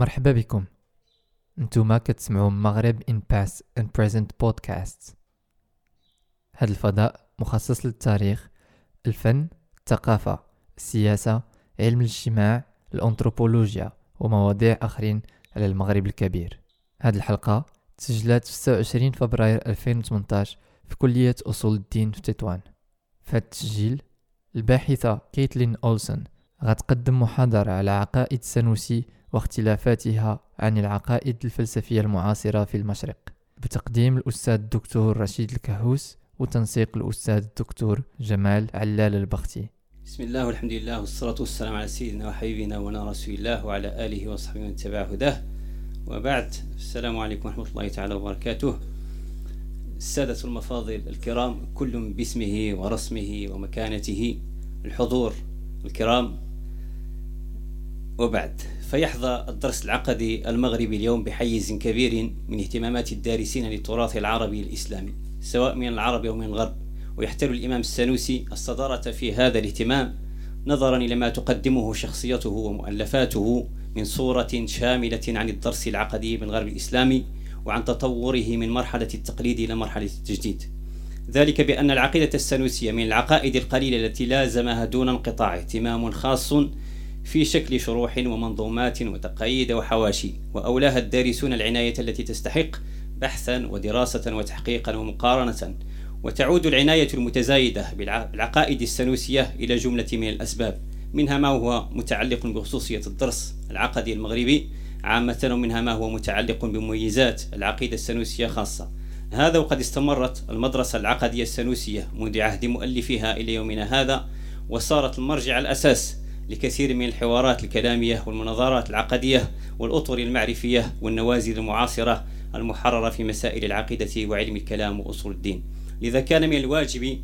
مرحبا بكم. نتوما كتسمعوا Maghrib in Past and Present Podcast هذا الفضاء مخصص للتاريخ الفن الثقافة السياسة علم الاجتماع الأنثروبولوجيا ومواضيع آخرين على المغرب الكبير. هذه الحلقة تسجلت في 26 فبراير 2018 في كلية أصول الدين في تطوان. في التسجيل الباحثة كيتلين أولسون غتقدم محاضرة على عقائد السنوسي واختلافاتها عن العقائد الفلسفية المعاصرة في المشرق. بتقديم الأستاذ الدكتور رشيد الكهوس وتنسيق الأستاذ الدكتور جمال علال البختي. بسم الله والحمد لله والصلاة والسلام على سيدنا وحبيبنا ونبينا رسول الله وعلى آله وصحبه من تبع هداه. وبعد السلام عليكم ورحمة الله تعالى وبركاته. السادة المفاضل الكرام كل باسمه ورسمه ومكانته الحضور الكرام. وبعد فيحظى الدرس العقدي المغربي اليوم بحيز كبير من اهتمامات الدارسين للتراث العربي الإسلامي سواء من العرب أو من الغرب. ويحتل الإمام السنوسي الصدارة في هذا الاهتمام نظرا إلى ما تقدمه شخصيته ومؤلفاته من صورة شاملة عن الدرس العقدي بالغرب الإسلامي وعن تطوره من مرحلة التقليد إلى مرحلة التجديد. ذلك بأن العقيدة السنوسية من العقائد القليلة التي لازمها دون انقطاع اهتمام خاص في شكل شروح ومنظومات وتقايد وحواشي وأولاها الدارسون العناية التي تستحق بحثا ودراسة وتحقيقا ومقارنة. وتعود العناية المتزايدة بالعقائد السنوسية إلى جملة من الأسباب منها ما هو متعلق بخصوصية الدرس العقدي المغربي عامة ومنها ما هو متعلق بمميزات العقيدة السنوسية خاصة. هذا وقد استمرت المدرسة العقدية السنوسية منذ عهد مؤلفها إلى يومنا هذا وصارت المرجع الأساس لكثير من الحوارات الكلامية والمناظرات العقدية والأطر المعرفية والنوازل المعاصرة المحررة في مسائل العقيدة وعلم الكلام وأصول الدين. لذا كان من الواجب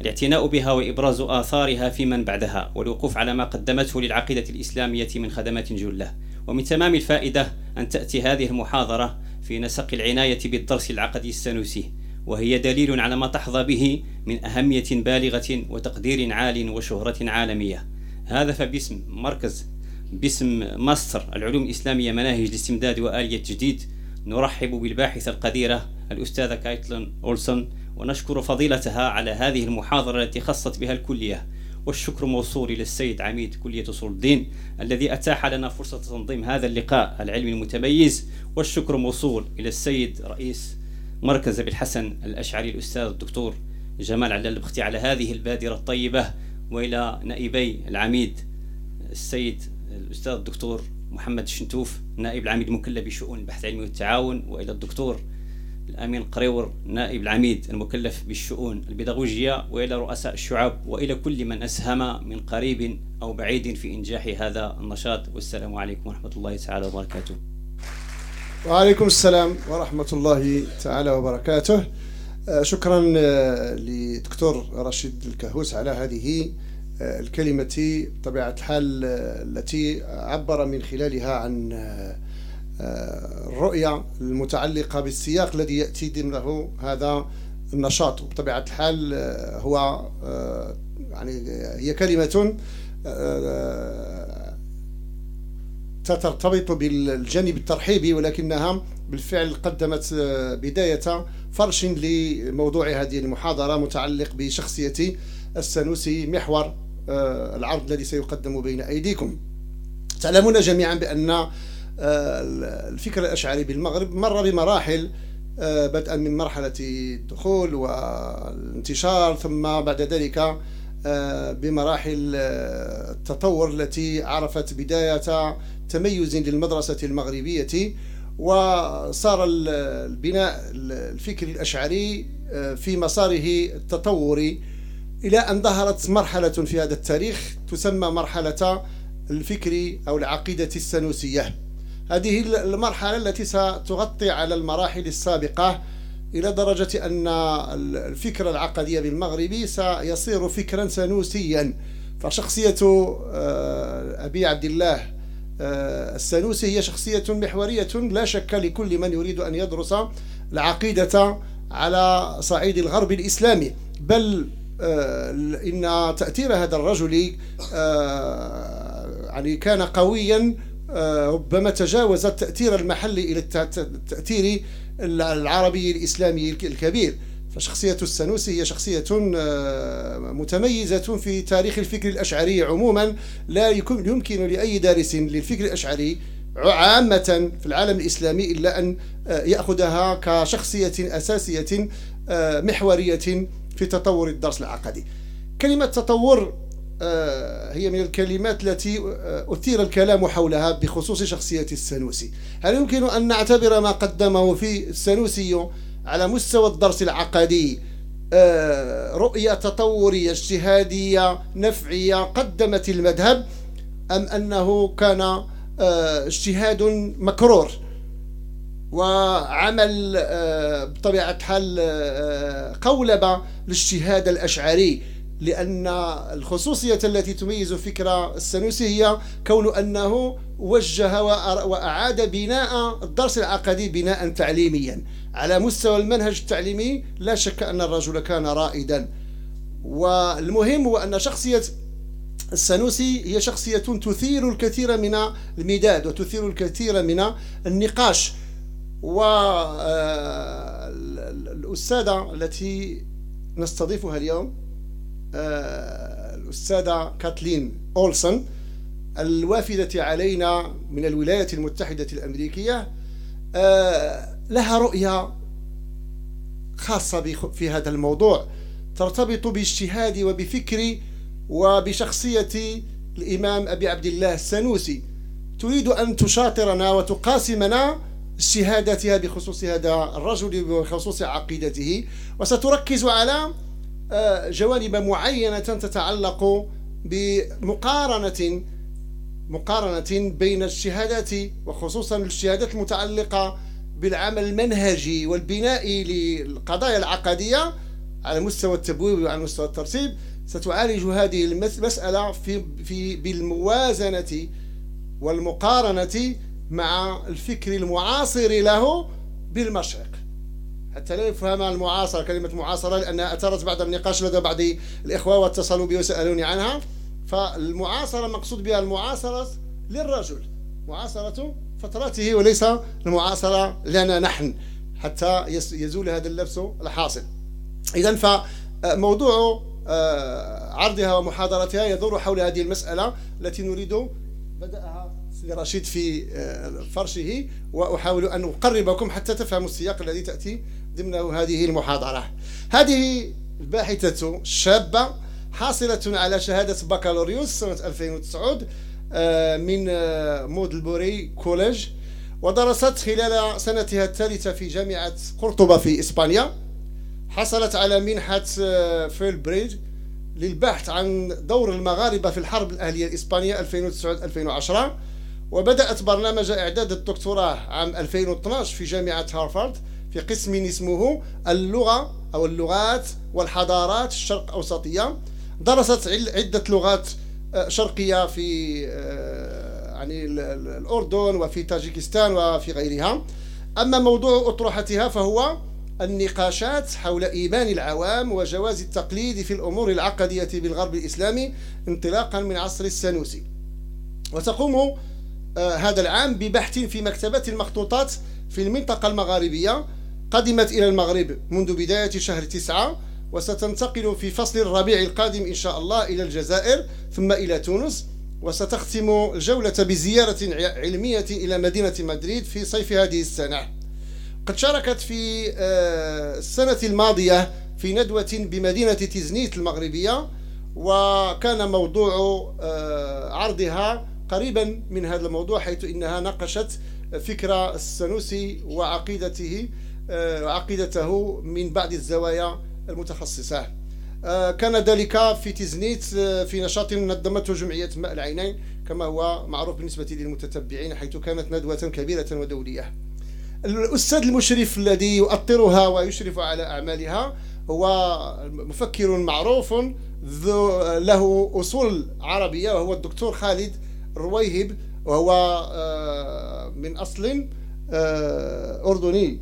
الاعتناء بها وإبراز آثارها في من بعدها والوقوف على ما قدمته للعقيدة الإسلامية من خدمات جلة. ومن تمام الفائدة أن تأتي هذه المحاضرة في نسق العناية بالدرس العقدي السنوسي وهي دليل على ما تحظى به من أهمية بالغة وتقدير عال وشهرة عالمية. هذا فباسم مركز باسم ماستر العلوم الإسلامية مناهج الاستمداد وآلية التجديد. نرحب بالباحثة القديرة الأستاذة كايتلين أولسون ونشكر فضيلتها على هذه المحاضرة التي خصت بها الكلية. والشكر موصول إلى السيد عميد كلية أصول الدين الذي أتاح لنا فرصة تنظيم هذا اللقاء العلمي المتميز. والشكر موصول إلى السيد رئيس مركز أبي الحسن الأشعري الأستاذ الدكتور جمال علال البختي على هذه البادرة الطيبة. وإلى نائبي العميد السيد الأستاذ الدكتور محمد الشنتوف نائب العميد المكلف بشؤون البحث العلمي والتعاون وإلى الدكتور الأمين قريور نائب العميد المكلف بالشؤون البيداغوجية وإلى رؤساء الشعب وإلى كل من أسهم من قريب أو بعيد في إنجاح هذا النشاط. والسلام عليكم ورحمة الله تعالى وبركاته. وعليكم السلام ورحمة الله تعالى وبركاته. شكرا آه، لدكتور رشيد الكهوس على هذه آه، الكلمة بطبيعة الحال التي عبر من خلالها عن الرؤية المتعلقة بالسياق الذي يأتي ضمنه هذا النشاط. بطبيعة الحال هو يعني هي كلمة ترتبط بالجانب الترحيبي ولكنها بالفعل قدمت بداية فرش لموضوع هذه المحاضرة متعلق بشخصية السنوسي محور آه، العرض الذي سيقدم بين أيديكم. تعلمون جميعا بأن آه، الفكر الأشعري بالمغرب مر بمراحل آه، بدءا من مرحلة الدخول والانتشار ثم بعد ذلك بمراحل التطور التي عرفت بداية تميز للمدرسة المغربية وصار البناء الفكري الأشعري آه، في مساره التطوري إلى أن ظهرت مرحلة في هذا التاريخ تسمى مرحلة الفكر أو العقيدة السنوسية. هذه المرحلة التي ستغطي على المراحل السابقة إلى درجة أن الفكر العقدي بالمغربي سيصير فكرا سنوسيا. فشخصية آه، أبي عبد الله السنوسي هي شخصية محورية لا شك لكل من يريد أن يدرس العقيدة على صعيد الغرب الإسلامي. بل آه، إن تأثير هذا الرجل آه، يعني كان قويا ربما تجاوز التأثير المحلي إلى التأثير العربي الإسلامي الكبير. فشخصية السنوسي هي شخصية متميزة في تاريخ الفكر الأشعري عموما لا يمكن لأي دارس للفكر الأشعري عامة في العالم الإسلامي إلا أن يأخذها كشخصية أساسية محورية في تطور الدرس العقدي. كلمة تطور آه، هي من الكلمات التي آه، أثير الكلام حولها بخصوص شخصية السنوسي هل يمكن أن نعتبر ما قدمه في السنوسي على مستوى الدرس العقدي آه، رؤية تطورية اجتهادية نفعية قدمت المذهب أم أنه كان اجتهاد مكرور؟ وعمل بطبيعة الحال قولب الاجتهاد الأشعري لأن الخصوصية التي تميز فكرة السنوسي هي كون أنه وجه وأعاد بناء الدرس العقدي بناء تعليميا. على مستوى المنهج التعليمي لا شك أن الرجل كان رائدا. والمهم هو أن شخصية السنوسي هي شخصية تثير الكثير من المداد وتثير الكثير من النقاش. والأستاذة آه، التي نستضيفها اليوم آه، الأستاذة كاتلين أولسون الوافدة علينا من الولايات المتحدة الأمريكية. آه، لها رؤية خاصة في هذا الموضوع. ترتبط باجتهادي وبفكري وبشخصية الإمام أبي عبد الله السنوسي تريد أن تشاطرنا وتقاسمنا اجتهاداتها بخصوص هذا الرجل بخصوص عقيدته. وستركز على آه، جوانب معينة تتعلق بمقارنة مقارنة بين الشهادات وخصوصا الشهادات المتعلقة بالعمل المنهجي والبنائي للقضايا العقدية على مستوى التبويب وعلى مستوى الترتيب ستعالج هذه المسألة في في بالموازنة والمقارنة مع الفكر المعاصر له بالمشرق. حتى لا يفهم المعاصرة كلمة معاصرة لأنها أثرت بعد النقاش لدى بعض الإخوة واتصلوا بي وسألوني عنها. فالمعاصرة مقصود بها المعاصرة للرجل. معاصرة فترته وليس المعاصرة لنا نحن حتى يزول هذا اللبس الحاصل. إذا فموضوع آه، عرضها ومحاضرتها يدور حول هذه المسألة التي نريد بدأها رشيد في آه، فرشه وأحاول أن أقربكم حتى تفهموا السياق الذي تأتي ضمن هذه المحاضرة. هذه الباحثة شابة حاصلة على شهادة بكالوريوس سنة 2009 آه، من آه، Middlebury College. ودرست خلال سنتها الثالثة في جامعة قرطبة في إسبانيا. حصلت على منحة آه، فيل بريد للبحث عن دور المغاربة في الحرب الأهلية الإسبانية 2009-2010 وبدأت برنامج إعداد الدكتوراه عام 2012 في جامعة هارفارد في قسم اسمه اللغة أو اللغات والحضارات الشرق أوسطية. درست عدة لغات آه، شرقية في آه، يعني الأردن وفي تاجيكستان وفي غيرها. أما موضوع أطروحتها فهو النقاشات حول إيمان العوام وجواز التقليد في الأمور العقدية بالغرب الإسلامي انطلاقا من عصر السنوسي وتقوم آه، هذا العام ببحث في مكتبة المخطوطات في المنطقة المغاربية قدمت إلى المغرب منذ بداية شهر تسعة. وستنتقل في فصل الربيع القادم إن شاء الله إلى الجزائر ثم إلى تونس وستختم الجولة بزيارة علمية إلى مدينة مدريد في صيف هذه السنة. قد شاركت في آه، السنة الماضية في ندوة بمدينة تيزنيت المغربية وكان موضوع آه، عرضها قريبا من هذا الموضوع حيث إنها ناقشت فكرة السنوسي وعقيدته آه، عقيدته من بعض الزوايا المتخصصة. آه، كان ذلك في تزنيت آه، في نشاط نظمته جمعية ماء العينين كما هو معروف بالنسبة للمتتبعين حيث كانت ندوة كبيرة ودولية. الأستاذ المشرف الذي يؤطرها ويشرف على أعمالها هو مفكر معروف له أصول عربية وهو الدكتور خالد رويهب وهو من أصل أردني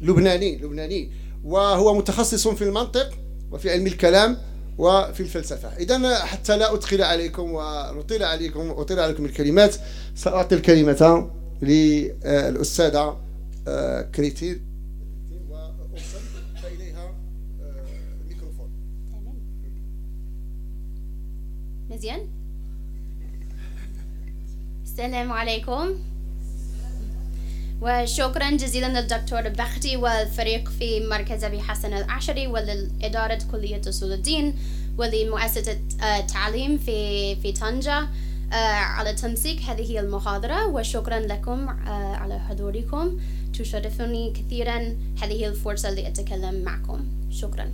لبناني لبناني. وهو متخصص في المنطق وفي علم الكلام وفي الفلسفة. إذا حتى لا أدخل عليكم ونطيل عليكم أطيل عليكم الكلمات سأعطي الكلمة للأستاذة آه، كريتين وأوصل إليها آه، الميكروفون. مزيان السلام عليكم. وشكرا جزيلا للدكتور بختي والفريق في مركز أبي حسن العشري ولإدارة كلية أصول الدين ولمؤسسة آه، تعليم في في طنجة. آه، على تنسيق هذه المحاضرة وشكرا لكم آه، على حضوركم. تشرفني كثيرا. هذه الفرصة لأتكلم معكم. شكرا.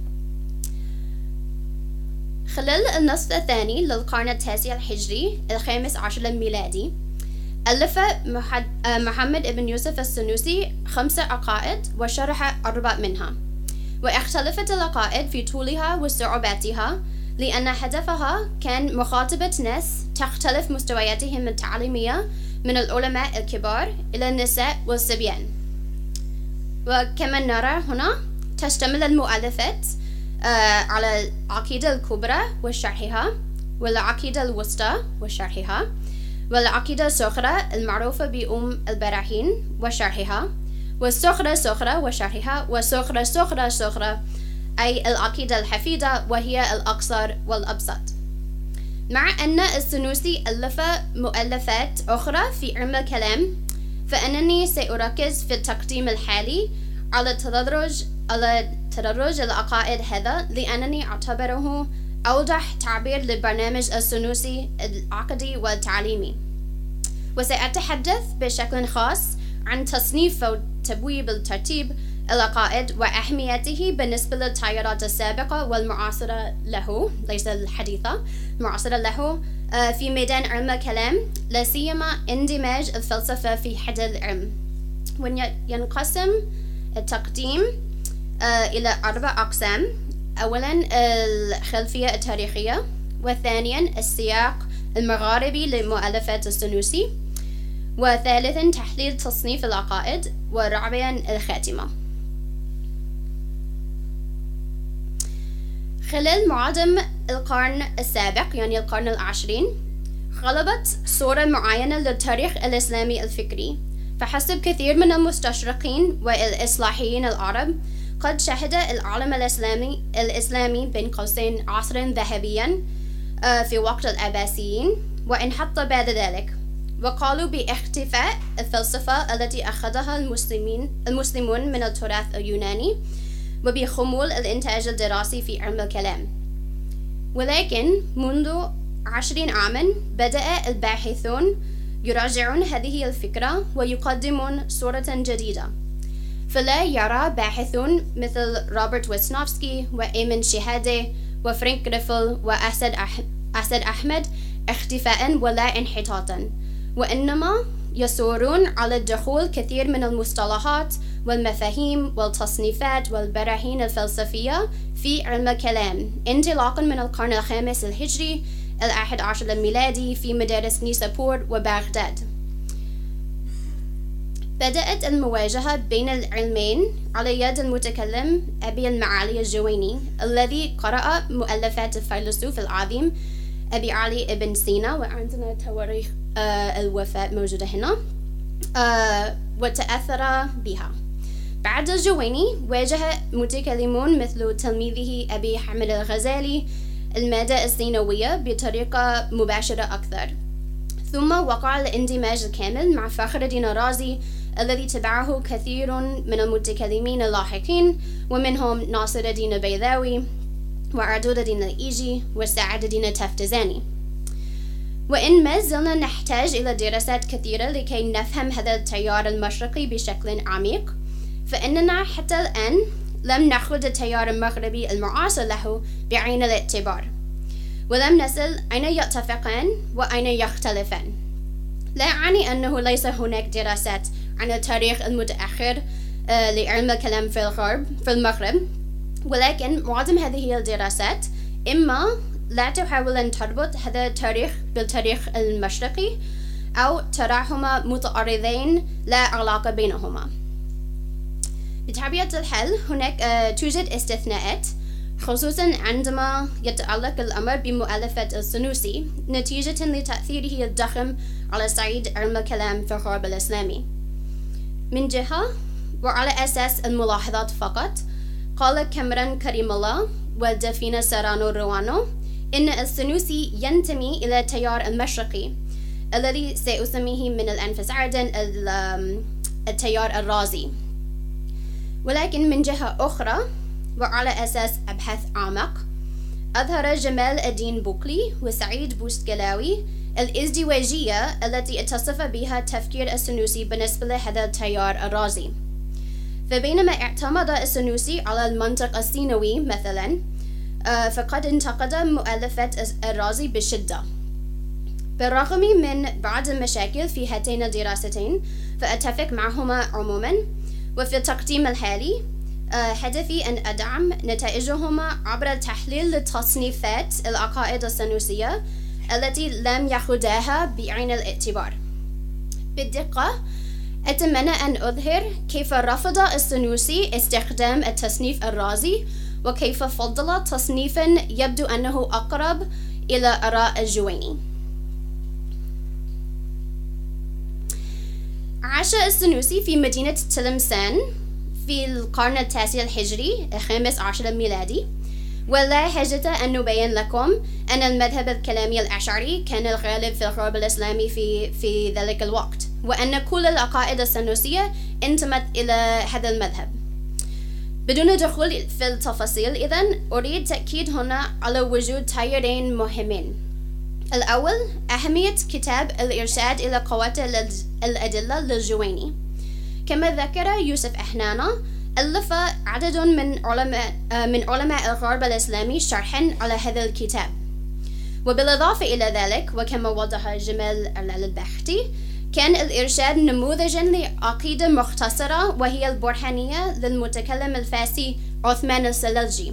خلال النصف الثاني للقرن التاسع الهجري الخامس عشر الميلادي ألف آه، محمد بن يوسف السنوسي خمس عقائد وشرح أربع منها. واختلفت العقائد في طولها وصعوباتها لأن هدفها كان مخاطبة ناس تختلف مستوياتهم التعليمية من العلماء الكبار إلى النساء والصبيان. وكما نرى هنا تشتمل المؤلفات آه، على العقيدة الكبرى وشرحها والعقيدة الوسطى وشرحها. والعقيدة الصغرى المعروفة بأم البراهين وشرحها والصغرى صغرى وشرحها والصغرى صغرى صغرى أي العقيدة الحفيدة وهي الأقصر والأبسط. مع أن السنوسي ألف مؤلفات أخرى في علم الكلام فإنني سأركز في التقديم الحالي على تدرج على تدرج العقائد هذا لأنني أعتبره أوضح تعبير لبرنامج السنوسي العقدي والتعليمي. وسأتحدث بشكل خاص عن تصنيف وتبويب الترتيب العقائد وأهميته بالنسبة للتيارات السابقة والمعاصرة له ليس الحديثة المعاصرة له آه، في ميدان علم الكلام لا سيما اندماج الفلسفة في حد العلم. وينقسم التقديم آه، إلى أربع أقسام. أولا الخلفية التاريخية وثانيا السياق المغاربي لمؤلفات السنوسي وثالثا تحليل تصنيف العقائد ورابعا الخاتمة. خلال معظم القرن السابق يعني القرن العشرين غلبت صورة معينة للتاريخ الإسلامي الفكري. فحسب كثير من المستشرقين والإصلاحيين العرب قد شهد العالم الإسلامي الإسلامي بين قوسين عصرا ذهبيا آه، في وقت العباسيين وانحط بعد ذلك. وقالوا باختفاء الفلسفة التي أخذها المسلمين المسلمون من التراث اليوناني وبخمول الإنتاج الدراسي في علم الكلام. ولكن منذ عشرين عاما بدأ الباحثون يراجعون هذه الفكرة ويقدمون صورة جديدة. فلا يرى باحثون مثل روبرت ويسنوفسكي وإيمن شهادة وفرانك جريفل وأسد. أسد أحمد اختفاء ولا انحطاطا وإنما يصورون على دخول كثير من المصطلحات والمفاهيم والتصنيفات والبراهين الفلسفية في علم الكلام انطلاقا من القرن الخامس الهجري الأحد عشر الميلادي في مدارس نيسابور وبغداد بدأت المواجهة بين العلمين على يد المتكلم أبي المعالي الجويني الذي قرأ مؤلفات الفيلسوف العظيم أبي علي ابن سينا وعندنا تواريخ آه الوفاة موجودة هنا آه وتأثر بها. بعد الجويني واجه متكلمون مثل تلميذه أبي حامد الغزالي المادة السينوية بطريقة مباشرة أكثر. ثم وقع الاندماج الكامل مع فخر الدين الرازي الذي تبعه كثير من المتكلمين اللاحقين ومنهم ناصر الدين البيضاوي وعدود الدين الإيجي وسعد الدين التفتزاني. وإن ما زلنا نحتاج إلى دراسات كثيرة لكي نفهم هذا التيار المشرقي بشكل عميق فإننا حتى الآن لم نأخذ التيار المغربي المعاصر له بعين الاعتبار ولم نصل أين يتفقان وأين يختلفان. لا أعني أنه ليس هناك دراسات عن التاريخ المتأخر آه، لعلم الكلام في الغرب في المغرب. ولكن معظم هذه الدراسات إما لا تحاول أن تربط هذا التاريخ بالتاريخ المشرقي أو تراهما متعارضين لا علاقة بينهما. بطبيعة الحال هناك آه، توجد استثناءات خصوصا عندما يتعلق الأمر بمؤلفة السنوسي نتيجة لتأثيره الضخم على صعيد علم الكلام في الغرب الإسلامي. من جهة وعلى أساس الملاحظات فقط قال كاميرون كريم الله ودفينة سيرانو روانو إن السنوسي ينتمي إلى التيار المشرقي الذي سأسميه من الأنفس عادا التيار الرازي. ولكن من جهة أخرى وعلى أساس أبحاث أعمق أظهر جمال الدين بوكلي وسعيد بوستقلاوي الإزدواجية التي اتصف بها تفكير السنوسي بالنسبة لهذا التيار الرازي. فبينما اعتمد السنوسي على المنطق السينوي مثلا آه، فقد انتقد مؤلفات الرازي بشدة. بالرغم من بعض المشاكل في هاتين الدراستين فأتفق معهما عموما. وفي التقديم الحالي آه، هدفي أن أدعم نتائجهما عبر تحليل التصنيفات العقائد السنوسية التي لم يأخذها بعين الاعتبار. بالدقة أتمنى أن أظهر كيف رفض السنوسي استخدام التصنيف الرازي وكيف فضل تصنيفا يبدو أنه أقرب إلى آراء الجويني عاش السنوسي في مدينة تلمسان في القرن التاسع الهجري الخامس عشر الميلادي ولا حاجة أن نبين لكم أن المذهب الكلامي الأشعري كان الغالب في الغرب الإسلامي في, في ذلك الوقت وأن كل العقائد السنوسية انتمت إلى هذا المذهب. بدون دخول في التفاصيل إذا أريد تأكيد هنا على وجود تيارين مهمين. الأول أهمية كتاب الإرشاد إلى قوات الأدلة للجويني. كما ذكر يوسف أحنانا ألف عدد من علماء من علماء الغرب الإسلامي شرحا على هذا الكتاب. وبالإضافة إلى ذلك وكما وضح جمال البختي كان الإرشاد نموذجا لعقيدة مختصرة وهي البرهانية للمتكلم الفارسي عثمان السلجي.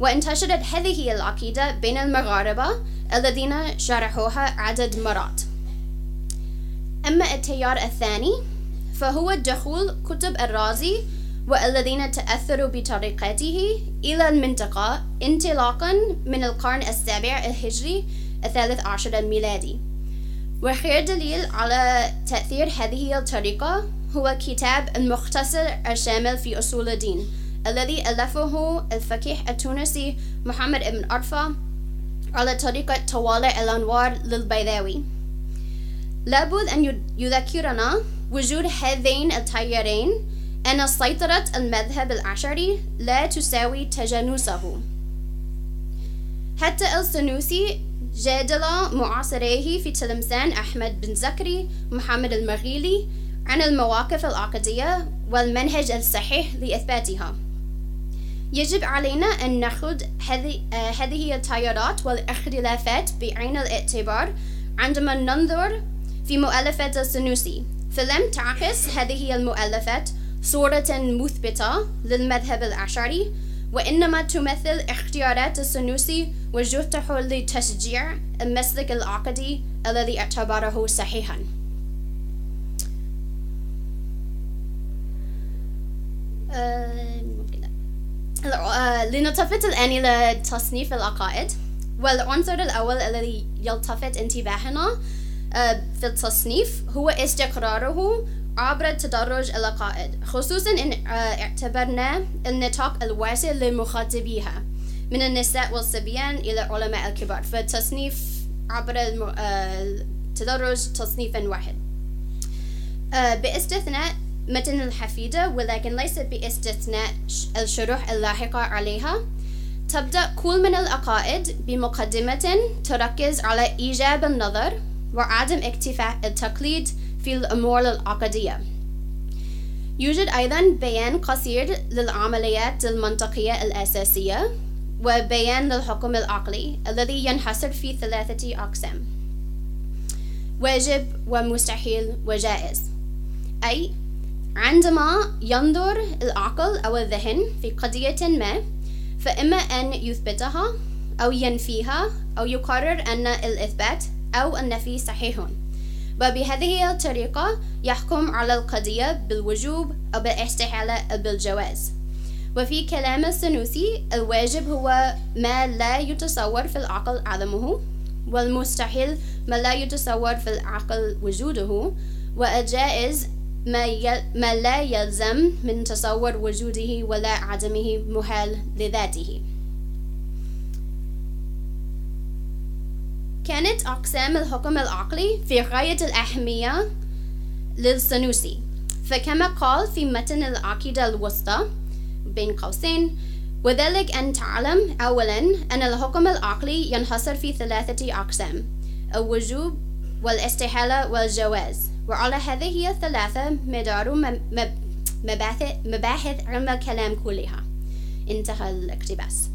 وانتشرت هذه العقيدة بين المغاربة الذين شرحوها عدد مرات. أما التيار الثاني فهو دخول كتب الرازي والذين تأثروا بطريقته إلى المنطقة انطلاقا من القرن السابع الهجري الثالث عشر الميلادي. وخير دليل على تأثير هذه الطريقة هو كتاب المختصر الشامل في أصول الدين الذي ألفه الفقيه التونسي محمد بن أرفا على طريقة طوالع الأنوار للبيضاوي لابد أن يذكرنا وجود هذين التيارين أن سيطرة المذهب الأشعري لا تساوي تجانسه. حتى السنوسي جادل معاصريه في تلمسان أحمد بن زكري ومحمد المغيلي عن المواقف العقدية والمنهج الصحيح لإثباتها. يجب علينا أن نأخذ هذه التيارات والاختلافات بعين الاعتبار عندما ننظر في مؤلفات السنوسي. فلم تعكس هذه المؤلفات صورة مثبتة للمذهب الأشعري وإنما تمثل اختيارات السنوسي وجهده لتشجيع المسلك العقدي الذي اعتبره صحيحا. آه، لنلتفت الآن إلى تصنيف العقائد والعنصر الأول الذي يلتفت انتباهنا آه، في التصنيف هو استقراره عبر تدرج العقائد خصوصا إن آه، اعتبرنا النطاق الواسع لمخاطبيها من النساء والصبيان إلى العلماء الكبار فالتصنيف عبر التدرج تصنيفا واحد. باستثناء متن الحفيدة ولكن ليس باستثناء الشروح اللاحقة عليها تبدأ كل من العقائد بمقدمة تركز على إيجاب النظر وعدم اكتفاء التقليد في الأمور العقدية. يوجد أيضا بيان قصير للعمليات المنطقية الأساسية وبيان للحكم العقلي الذي ينحصر في ثلاثة أقسام واجب ومستحيل وجائز. أي عندما ينظر العقل أو الذهن في قضية ما فإما أن يثبتها أو ينفيها أو يقرر أن الإثبات أو النفي صحيح. وبهذه الطريقة يحكم على القضية بالوجوب أو بالاستحالة أو بالجواز. وفي كلام السنوسي الواجب هو ما لا يتصور في العقل عدمه والمستحيل ما لا يتصور في العقل وجوده والجائز ما, ي... ما لا يلزم من تصور وجوده ولا عدمه محال لذاته. كانت أقسام الحكم العقلي في غاية الأهمية للسنوسي. فكما قال في متن العقيدة الوسطى بين قوسين وذلك أن تعلم أولا أن الحكم العقلي ينحصر في ثلاثة أقسام الوجوب والاستحالة والجواز. وعلى هذه الثلاثة مدار مباحث, علم الكلام كلها. انتهى الاقتباس.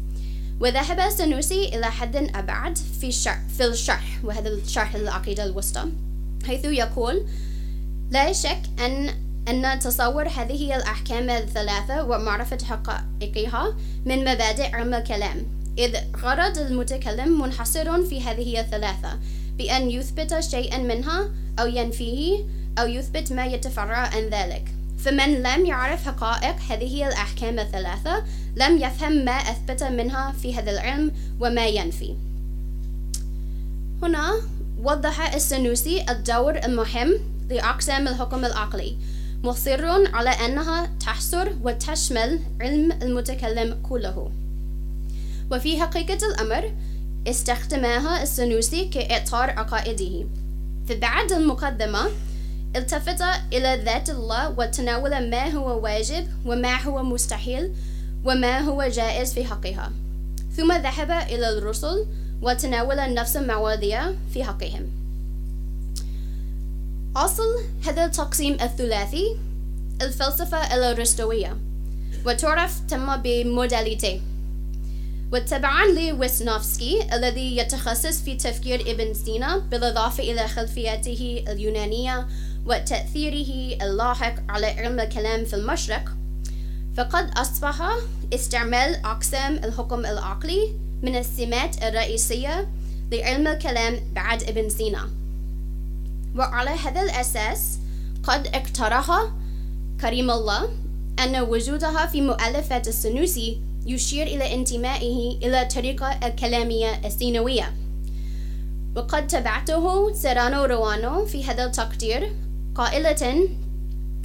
وذهب السنوسي إلى حد أبعد في الشرح, في الشرح وهذا الشرح العقيدة الوسطى حيث يقول لا شك أن أن تصور هذه الأحكام الثلاثة ومعرفة حقائقها من مبادئ علم الكلام إذ غرض المتكلم منحصر في هذه الثلاثة بأن يثبت شيئا منها أو ينفيه أو يثبت ما يتفرع عن ذلك. فمن لم يعرف حقائق هذه الأحكام الثلاثة لم يفهم ما أثبت منها في هذا العلم وما ينفي. هنا وضح السنوسي الدور المهم لأقسام الحكم العقلي. مصر على أنها تحصر وتشمل علم المتكلم كله. وفي حقيقة الأمر استخدمها السنوسي كإطار عقائده. فبعد المقدمة التفت إلى ذات الله وتناول ما هو واجب وما هو مستحيل وما هو جائز في حقها. ثم ذهب إلى الرسل وتناول نفس المواضيع في حقهم. أصل هذا التقسيم الثلاثي الفلسفة الأرسطوية وتعرف تم بموداليتي. وتبعا لويسنوفسكي الذي يتخصص في تفكير ابن سينا بالإضافة إلى خلفيته اليونانية وتأثيره اللاحق على علم الكلام في المشرق. فقد أصبح استعمال أقسام الحكم العقلي من السمات الرئيسية لعلم الكلام بعد ابن سينا. وعلى هذا الأساس قد اقترح كريم الله أن وجودها في مؤلفات السنوسي يشير إلى انتمائه إلى الطريقة الكلامية السينوية. وقد تبعته سيرانو روانو في هذا التقدير قائلة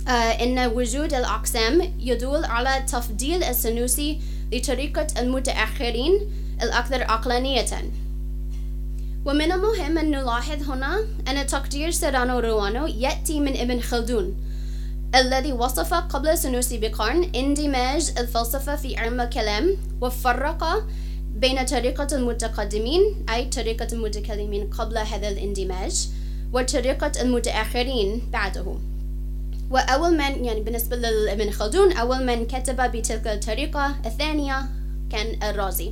آه إن وجود الأقسام يدل على تفضيل السنوسي لطريقة المتأخرين الأكثر عقلانية. ومن المهم أن نلاحظ هنا أن تقدير سيرانو روانو يأتي من ابن خلدون الذي وصف قبل سنوسي بقرن اندماج الفلسفة في علم الكلام وفرق بين طريقة المتقدمين أي طريقة المتكلمين قبل هذا الاندماج. وطريقة المتأخرين بعده. وأول من يعني بالنسبة لابن خلدون أول من كتب بتلك الطريقة الثانية كان الرازي.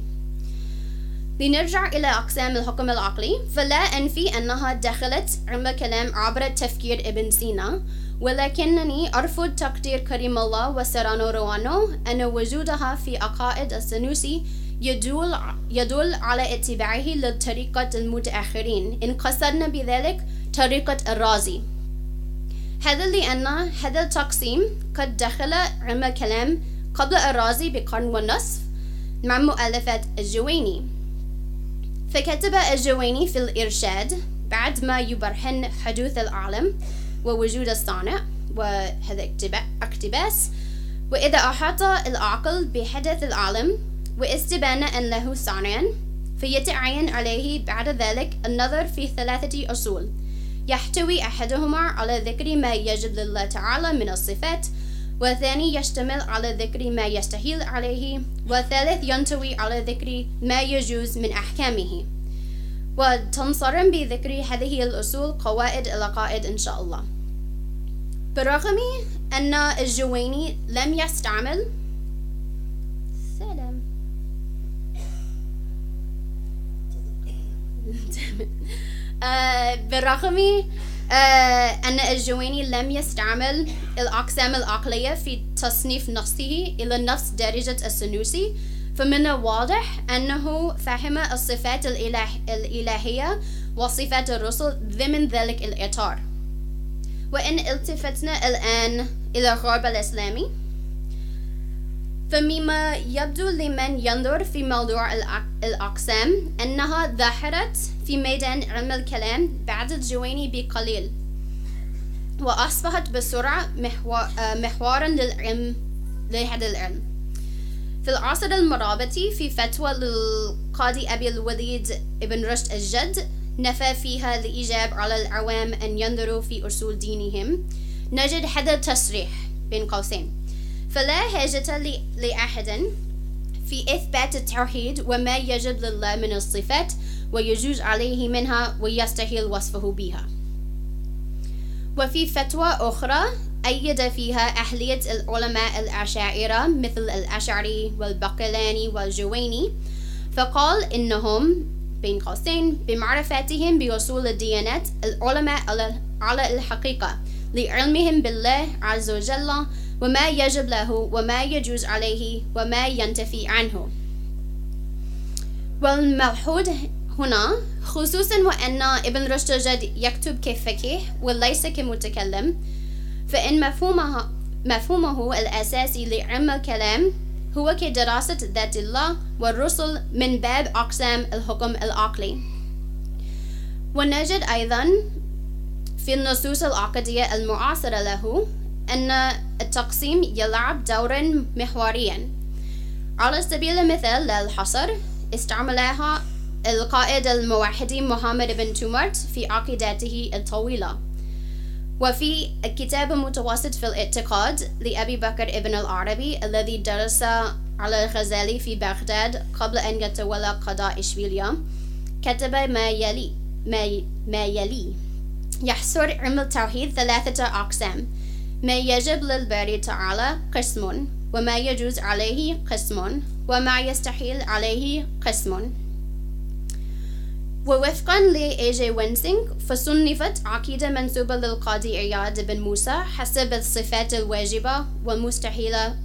لنرجع إلى أقسام الحكم العقلي. فلا أنفي أنها دخلت علم الكلام عبر تفكير ابن سينا ولكنني أرفض تقدير كريم الله وسيرانو روانو أن وجودها في عقائد السنوسي يدل, يدل على اتباعه لطريقة المتأخرين. إن قصدنا بذلك طريقة الرازي. هذا لأن هذا التقسيم قد دخل علم الكلام قبل الرازي بقرن ونصف مع مؤلفات الجويني. فكتب الجويني في الإرشاد بعد ما يبرهن حدوث العالم ووجود الصانع وهذا اقتباس. وإذا أحاط العقل بحدث العالم واستبان أن له صانعا فيتعين عليه بعد ذلك النظر في ثلاثة أصول. يحتوي أحدهما على ذكر ما يجب لله تعالى من الصفات والثاني يشتمل على ذكر ما يستحيل عليه والثالث ينتوي على ذكر ما يجوز من أحكامه. وتنصرم بذكر هذه الأصول قواعد العقائد إن شاء الله. برغم أن الجويني لم يستعمل بالرغم آه أن الجويني لم يستعمل الأقسام العقلية في تصنيف نفسه إلى نفس درجة السنوسي فمن الواضح أنه فهم الصفات الإله الإلهية وصفات الرسل ضمن ذلك الإطار. وإن التفتنا الآن إلى الغرب الإسلامي فمما يبدو لمن ينظر في موضوع الأق- الأقسام أنها ظهرت في ميدان علم الكلام بعد الجويني بقليل. وأصبحت بسرعة آه، محورا للعلم لهذا العلم. في العصر المرابطي في فتوى للقاضي أبي الوليد ابن رشد الجد نفى فيها الإجاب على العوام أن ينظروا في أصول دينهم. نجد هذا التصريح بين قوسين. فلا حاجة لأحد في إثبات التوحيد وما يجب لله من الصفات ويجوز عليه منها ويستحيل وصفه بها. وفي فتوى أخرى أيد فيها أهلية العلماء الأشاعرة مثل الأشعري والبقلاني والجويني فقال إنهم بين قوسين بمعرفتهم بأصول الديانات العلماء على- الحقيقة لعلمهم بالله عز وجل وما يجب له وما يجوز عليه وما ينتفي عنه. والملحوظ هنا خصوصا وأن ابن رشد الجد يكتب كفقيه وليس كمتكلم فإن مفهومها مفهومه الأساسي لعلم الكلام هو كدراسة ذات الله والرسل من باب أقسام الحكم العقلي. ونجد أيضا في النصوص العقدية المعاصرة له أن التقسيم يلعب دورا محوريا. على سبيل المثال للحصر استعملها القائد الموحدي محمد بن تومرت في عقيدته الطويلة. وفي الكتاب المتوسط في الاعتقاد لأبي بكر ابن العربي الذي درس على الغزالي في بغداد قبل أن يتولى قضاء إشبيلية كتب ما يلي ما, ما يلي. يحصر علم التوحيد ثلاثة أقسام. ما يجب للباري تعالى قسم وما يجوز عليه قسم وما يستحيل عليه قسم. ووفقا لإي جي وينسينغ فصنفت عقيدة منسوبة للقاضي عياد بن موسى حسب الصفات الواجبة والمستحيلة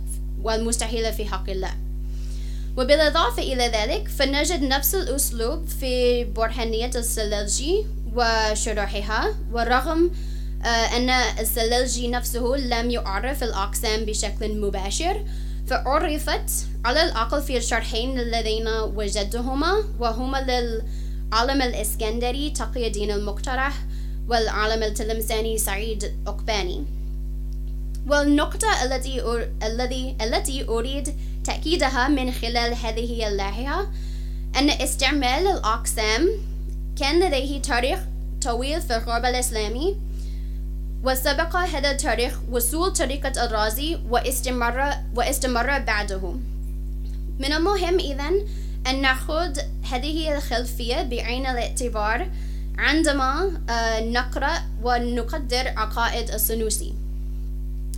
والمستحيلة في حق الله. وبالإضافة إلى ذلك فنجد نفس الأسلوب في برهانية السلجي وشروحها والرغم آه، أن السلجي نفسه لم يعرف الأقسام بشكل مباشر فعرفت على الأقل في الشرحين اللذين وجدتهما وهما للعالم الإسكندري تقي الدين المقترح والعالم التلمساني سعيد أقباني. والنقطة التي أر... الذي التي أريد تأكيدها من خلال هذه اللائحة أن استعمال الأقسام كان لديه تاريخ طويل في الغرب الإسلامي وسبق هذا التاريخ وصول طريقة الرازي واستمر واستمر بعده. من المهم إذن أن نأخذ هذه الخلفية بعين الاعتبار عندما آه، نقرأ ونقدر عقائد السنوسي.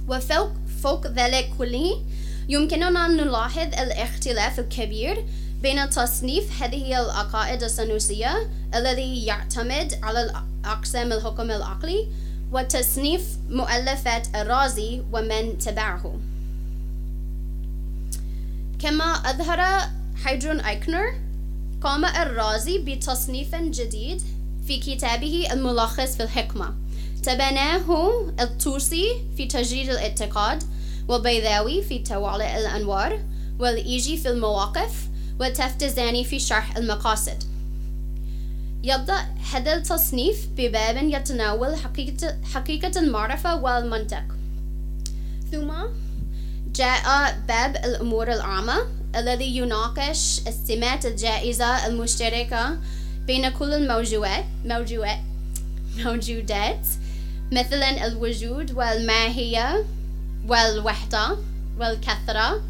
وفوق فوق ذلك كله يمكننا نلاحظ الاختلاف الكبير بين تصنيف هذه العقائد السنوسية الذي يعتمد على أقسام الحكم العقلي وتصنيف مؤلفات الرازي ومن تبعه. كما أظهر هيدرون أيكنر قام الرازي بتصنيف جديد في كتابه الملخص في الحكمة. تبناه الطوسي في تجريد الاعتقاد والبيضاوي في توالئ الأنوار والإيجي في المواقف والتفتزاني في شرح المقاصد. يبدأ هذا التصنيف بباب يتناول حقيقة, حقيقة المعرفة والمنطق. ثم جاء باب الأمور العامة الذي يناقش السمات الجائزة المشتركة بين كل الموجودات موجودات موجودات مثلا الوجود والماهية والوحدة والكثرة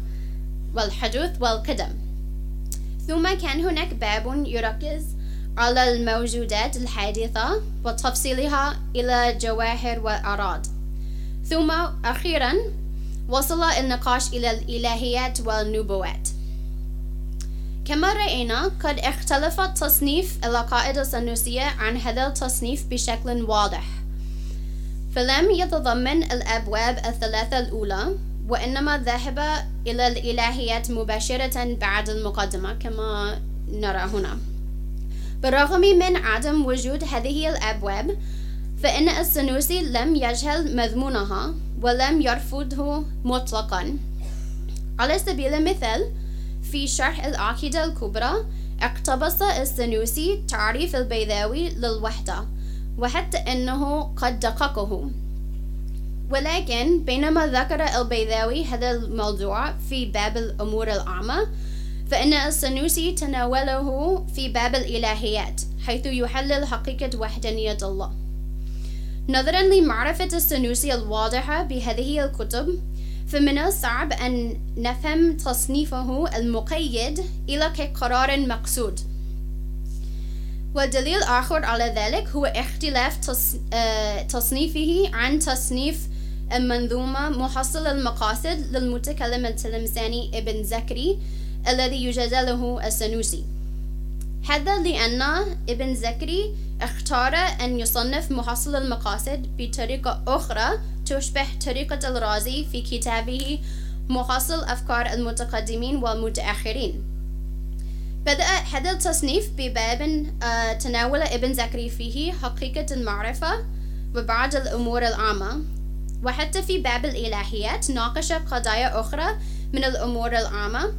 والحدوث والقدم. ثم كان هناك باب يركز على الموجودات الحادثة وتفصيلها إلى جواهر وأعراض. ثم أخيرا وصل النقاش إلى الإلهيات والنبوات. كما رأينا قد اختلف تصنيف العقائد السنوسية عن هذا التصنيف بشكل واضح. فلم يتضمن الأبواب الثلاثة الأولى وإنما ذهب إلى الإلهيات مباشرة بعد المقدمة كما نرى هنا. بالرغم من عدم وجود هذه الأبواب فإن السنوسي لم يجهل مضمونها ولم يرفضه مطلقا. على سبيل المثال في شرح العقيدة الكبرى اقتبس السنوسي تعريف البيضاوي للوحدة وحتى أنه قد دققه. ولكن بينما ذكر البيضاوي هذا الموضوع في باب الأمور العامة فإن السنوسي تناوله في باب الإلهيات حيث يحلل حقيقة وحدانية الله. نظرا لمعرفة السنوسي الواضحة بهذه الكتب فمن الصعب أن نفهم تصنيفه المقيد إلى كقرار مقصود ودليل آخر على ذلك هو اختلاف تصنيفه عن تصنيف المنظومة محصل المقاصد للمتكلم التلمساني ابن زكري الذي يجادله السنوسي هذا لأن ابن زكري اختار أن يصنف محصل المقاصد بطريقة أخرى تشبه طريقة الرازي في كتابه محصل أفكار المتقدمين والمتأخرين. بدأ هذا التصنيف بباب آه، تناول ابن زكري فيه حقيقة المعرفة وبعض الأمور العامة. وحتى في باب الإلهيات ناقش قضايا أخرى من الأمور العامة.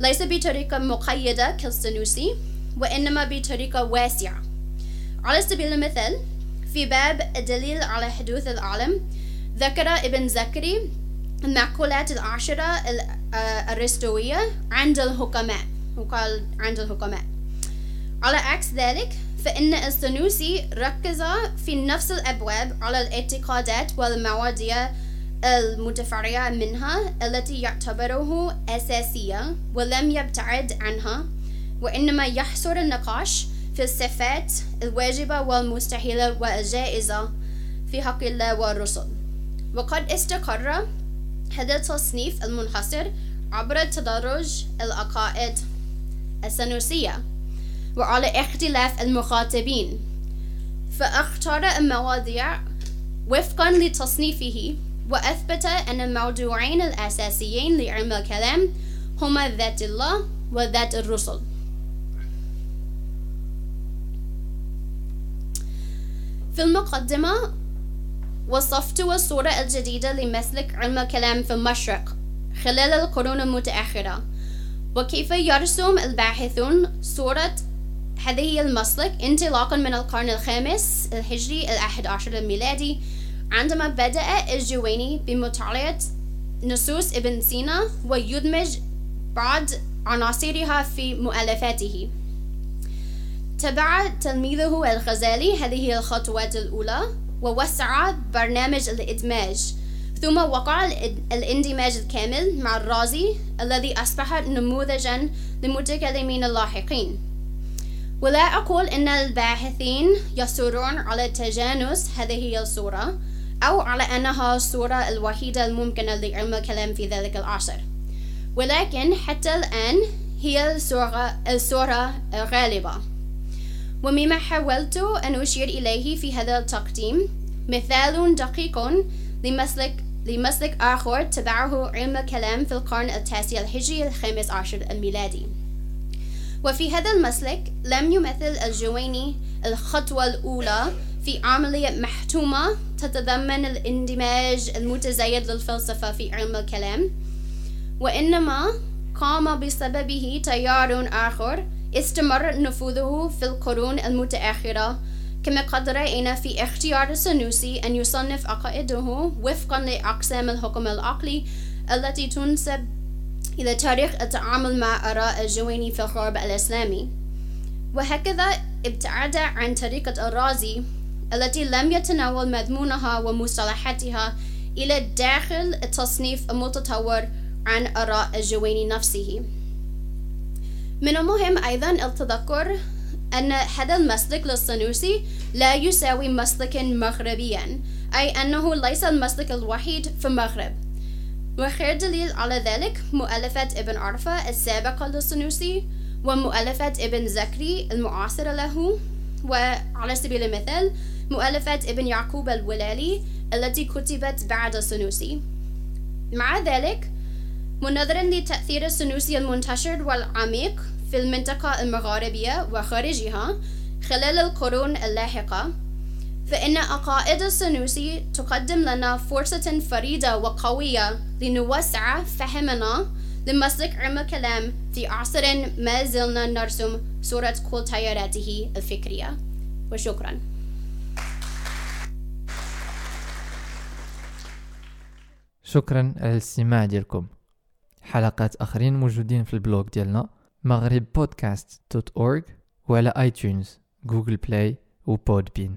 ليس بطريقة مقيدة كالسنوسي. وإنما بطريقة واسعة. على سبيل المثال في باب الدليل على حدوث العالم ذكر ابن زكري المعقولات العشرة الأرسطوية عند الحكماء. وقال عند الحكماء. على عكس ذلك فإن السنوسي ركز في نفس الأبواب على الاعتقادات والمواضيع المتفرعة منها التي يعتبره أساسية ولم يبتعد عنها. وإنما يحصر النقاش في الصفات الواجبة والمستحيلة والجائزة في حق الله والرسل. وقد استقر هذا التصنيف المنحصر عبر تدرج العقائد السنوسية وعلى اختلاف المخاطبين. فاختار المواضيع وفقا لتصنيفه وأثبت أن الموضوعين الأساسيين لعلم الكلام هما ذات الله وذات الرسل. في المقدمة وصفت الصورة الجديدة لمسلك علم الكلام في المشرق خلال القرون المتأخرة. وكيف يرسم الباحثون صورة هذه المسلك انطلاقا من القرن الخامس الهجري الأحد عشر الميلادي عندما بدأ الجويني بمطالعة نصوص ابن سينا ويدمج بعض عناصرها في مؤلفاته. تبع تلميذه الغزالي هذه الخطوات الأولى. ووسع برنامج الإدماج. ثم وقع الاندماج الكامل مع الرازي الذي أصبح نموذجا للمتكلمين اللاحقين. ولا أقول أن الباحثين يصرون على تجانس هذه الصورة أو على أنها الصورة الوحيدة الممكنة لعلم الكلام في ذلك العصر. ولكن حتى الآن هي الصورة, الصورة الغالبة ومما حاولت أن أشير إليه في هذا التقديم مثال دقيق لمسلك لمسلك آخر تبعه علم الكلام في القرن التاسع الهجري الخامس عشر الميلادي. وفي هذا المسلك لم يمثل الجويني الخطوة الأولى في عملية محتومة تتضمن الاندماج المتزايد للفلسفة في علم الكلام وإنما قام بسببه تيار آخر استمر نفوذه في القرون المتأخرة. كما قد رأينا في اختيار السنوسي أن يصنف عقائده وفقا لأقسام الحكم العقلي التي تنسب إلى تاريخ التعامل مع آراء الجويني في الغرب الإسلامي. وهكذا ابتعد عن طريقة الرازي التي لم يتناول مضمونها ومصطلحاتها إلى داخل التصنيف المتطور عن آراء الجويني نفسه. من المهم أيضا التذكر أن هذا المسلك للسنوسي لا يساوي مسلكا مغربيا أي أنه ليس المسلك الوحيد في المغرب. وخير دليل على ذلك مؤلفات ابن عرفة السابقة للسنوسي ومؤلفات ابن زكري المعاصرة له وعلى سبيل المثال مؤلفات ابن يعقوب الولالي التي كتبت بعد السنوسي مع ذلك منظرا لتأثير السنوسي المنتشر والعميق في المنطقة المغاربية وخارجها خلال القرون اللاحقة. فإن عقائد السنوسي تقدم لنا فرصة فريدة وقوية لنوسع فهمنا لمسلك علم كلام في عصر ما زلنا نرسم صورة كل تياراته الفكرية وشكرا شكرا على الاستماع ديالكم. حلقات آخرين موجودين في ال blog ديالنا Maghrib Podcast dot org وعلى iTunes Google Play و Podbean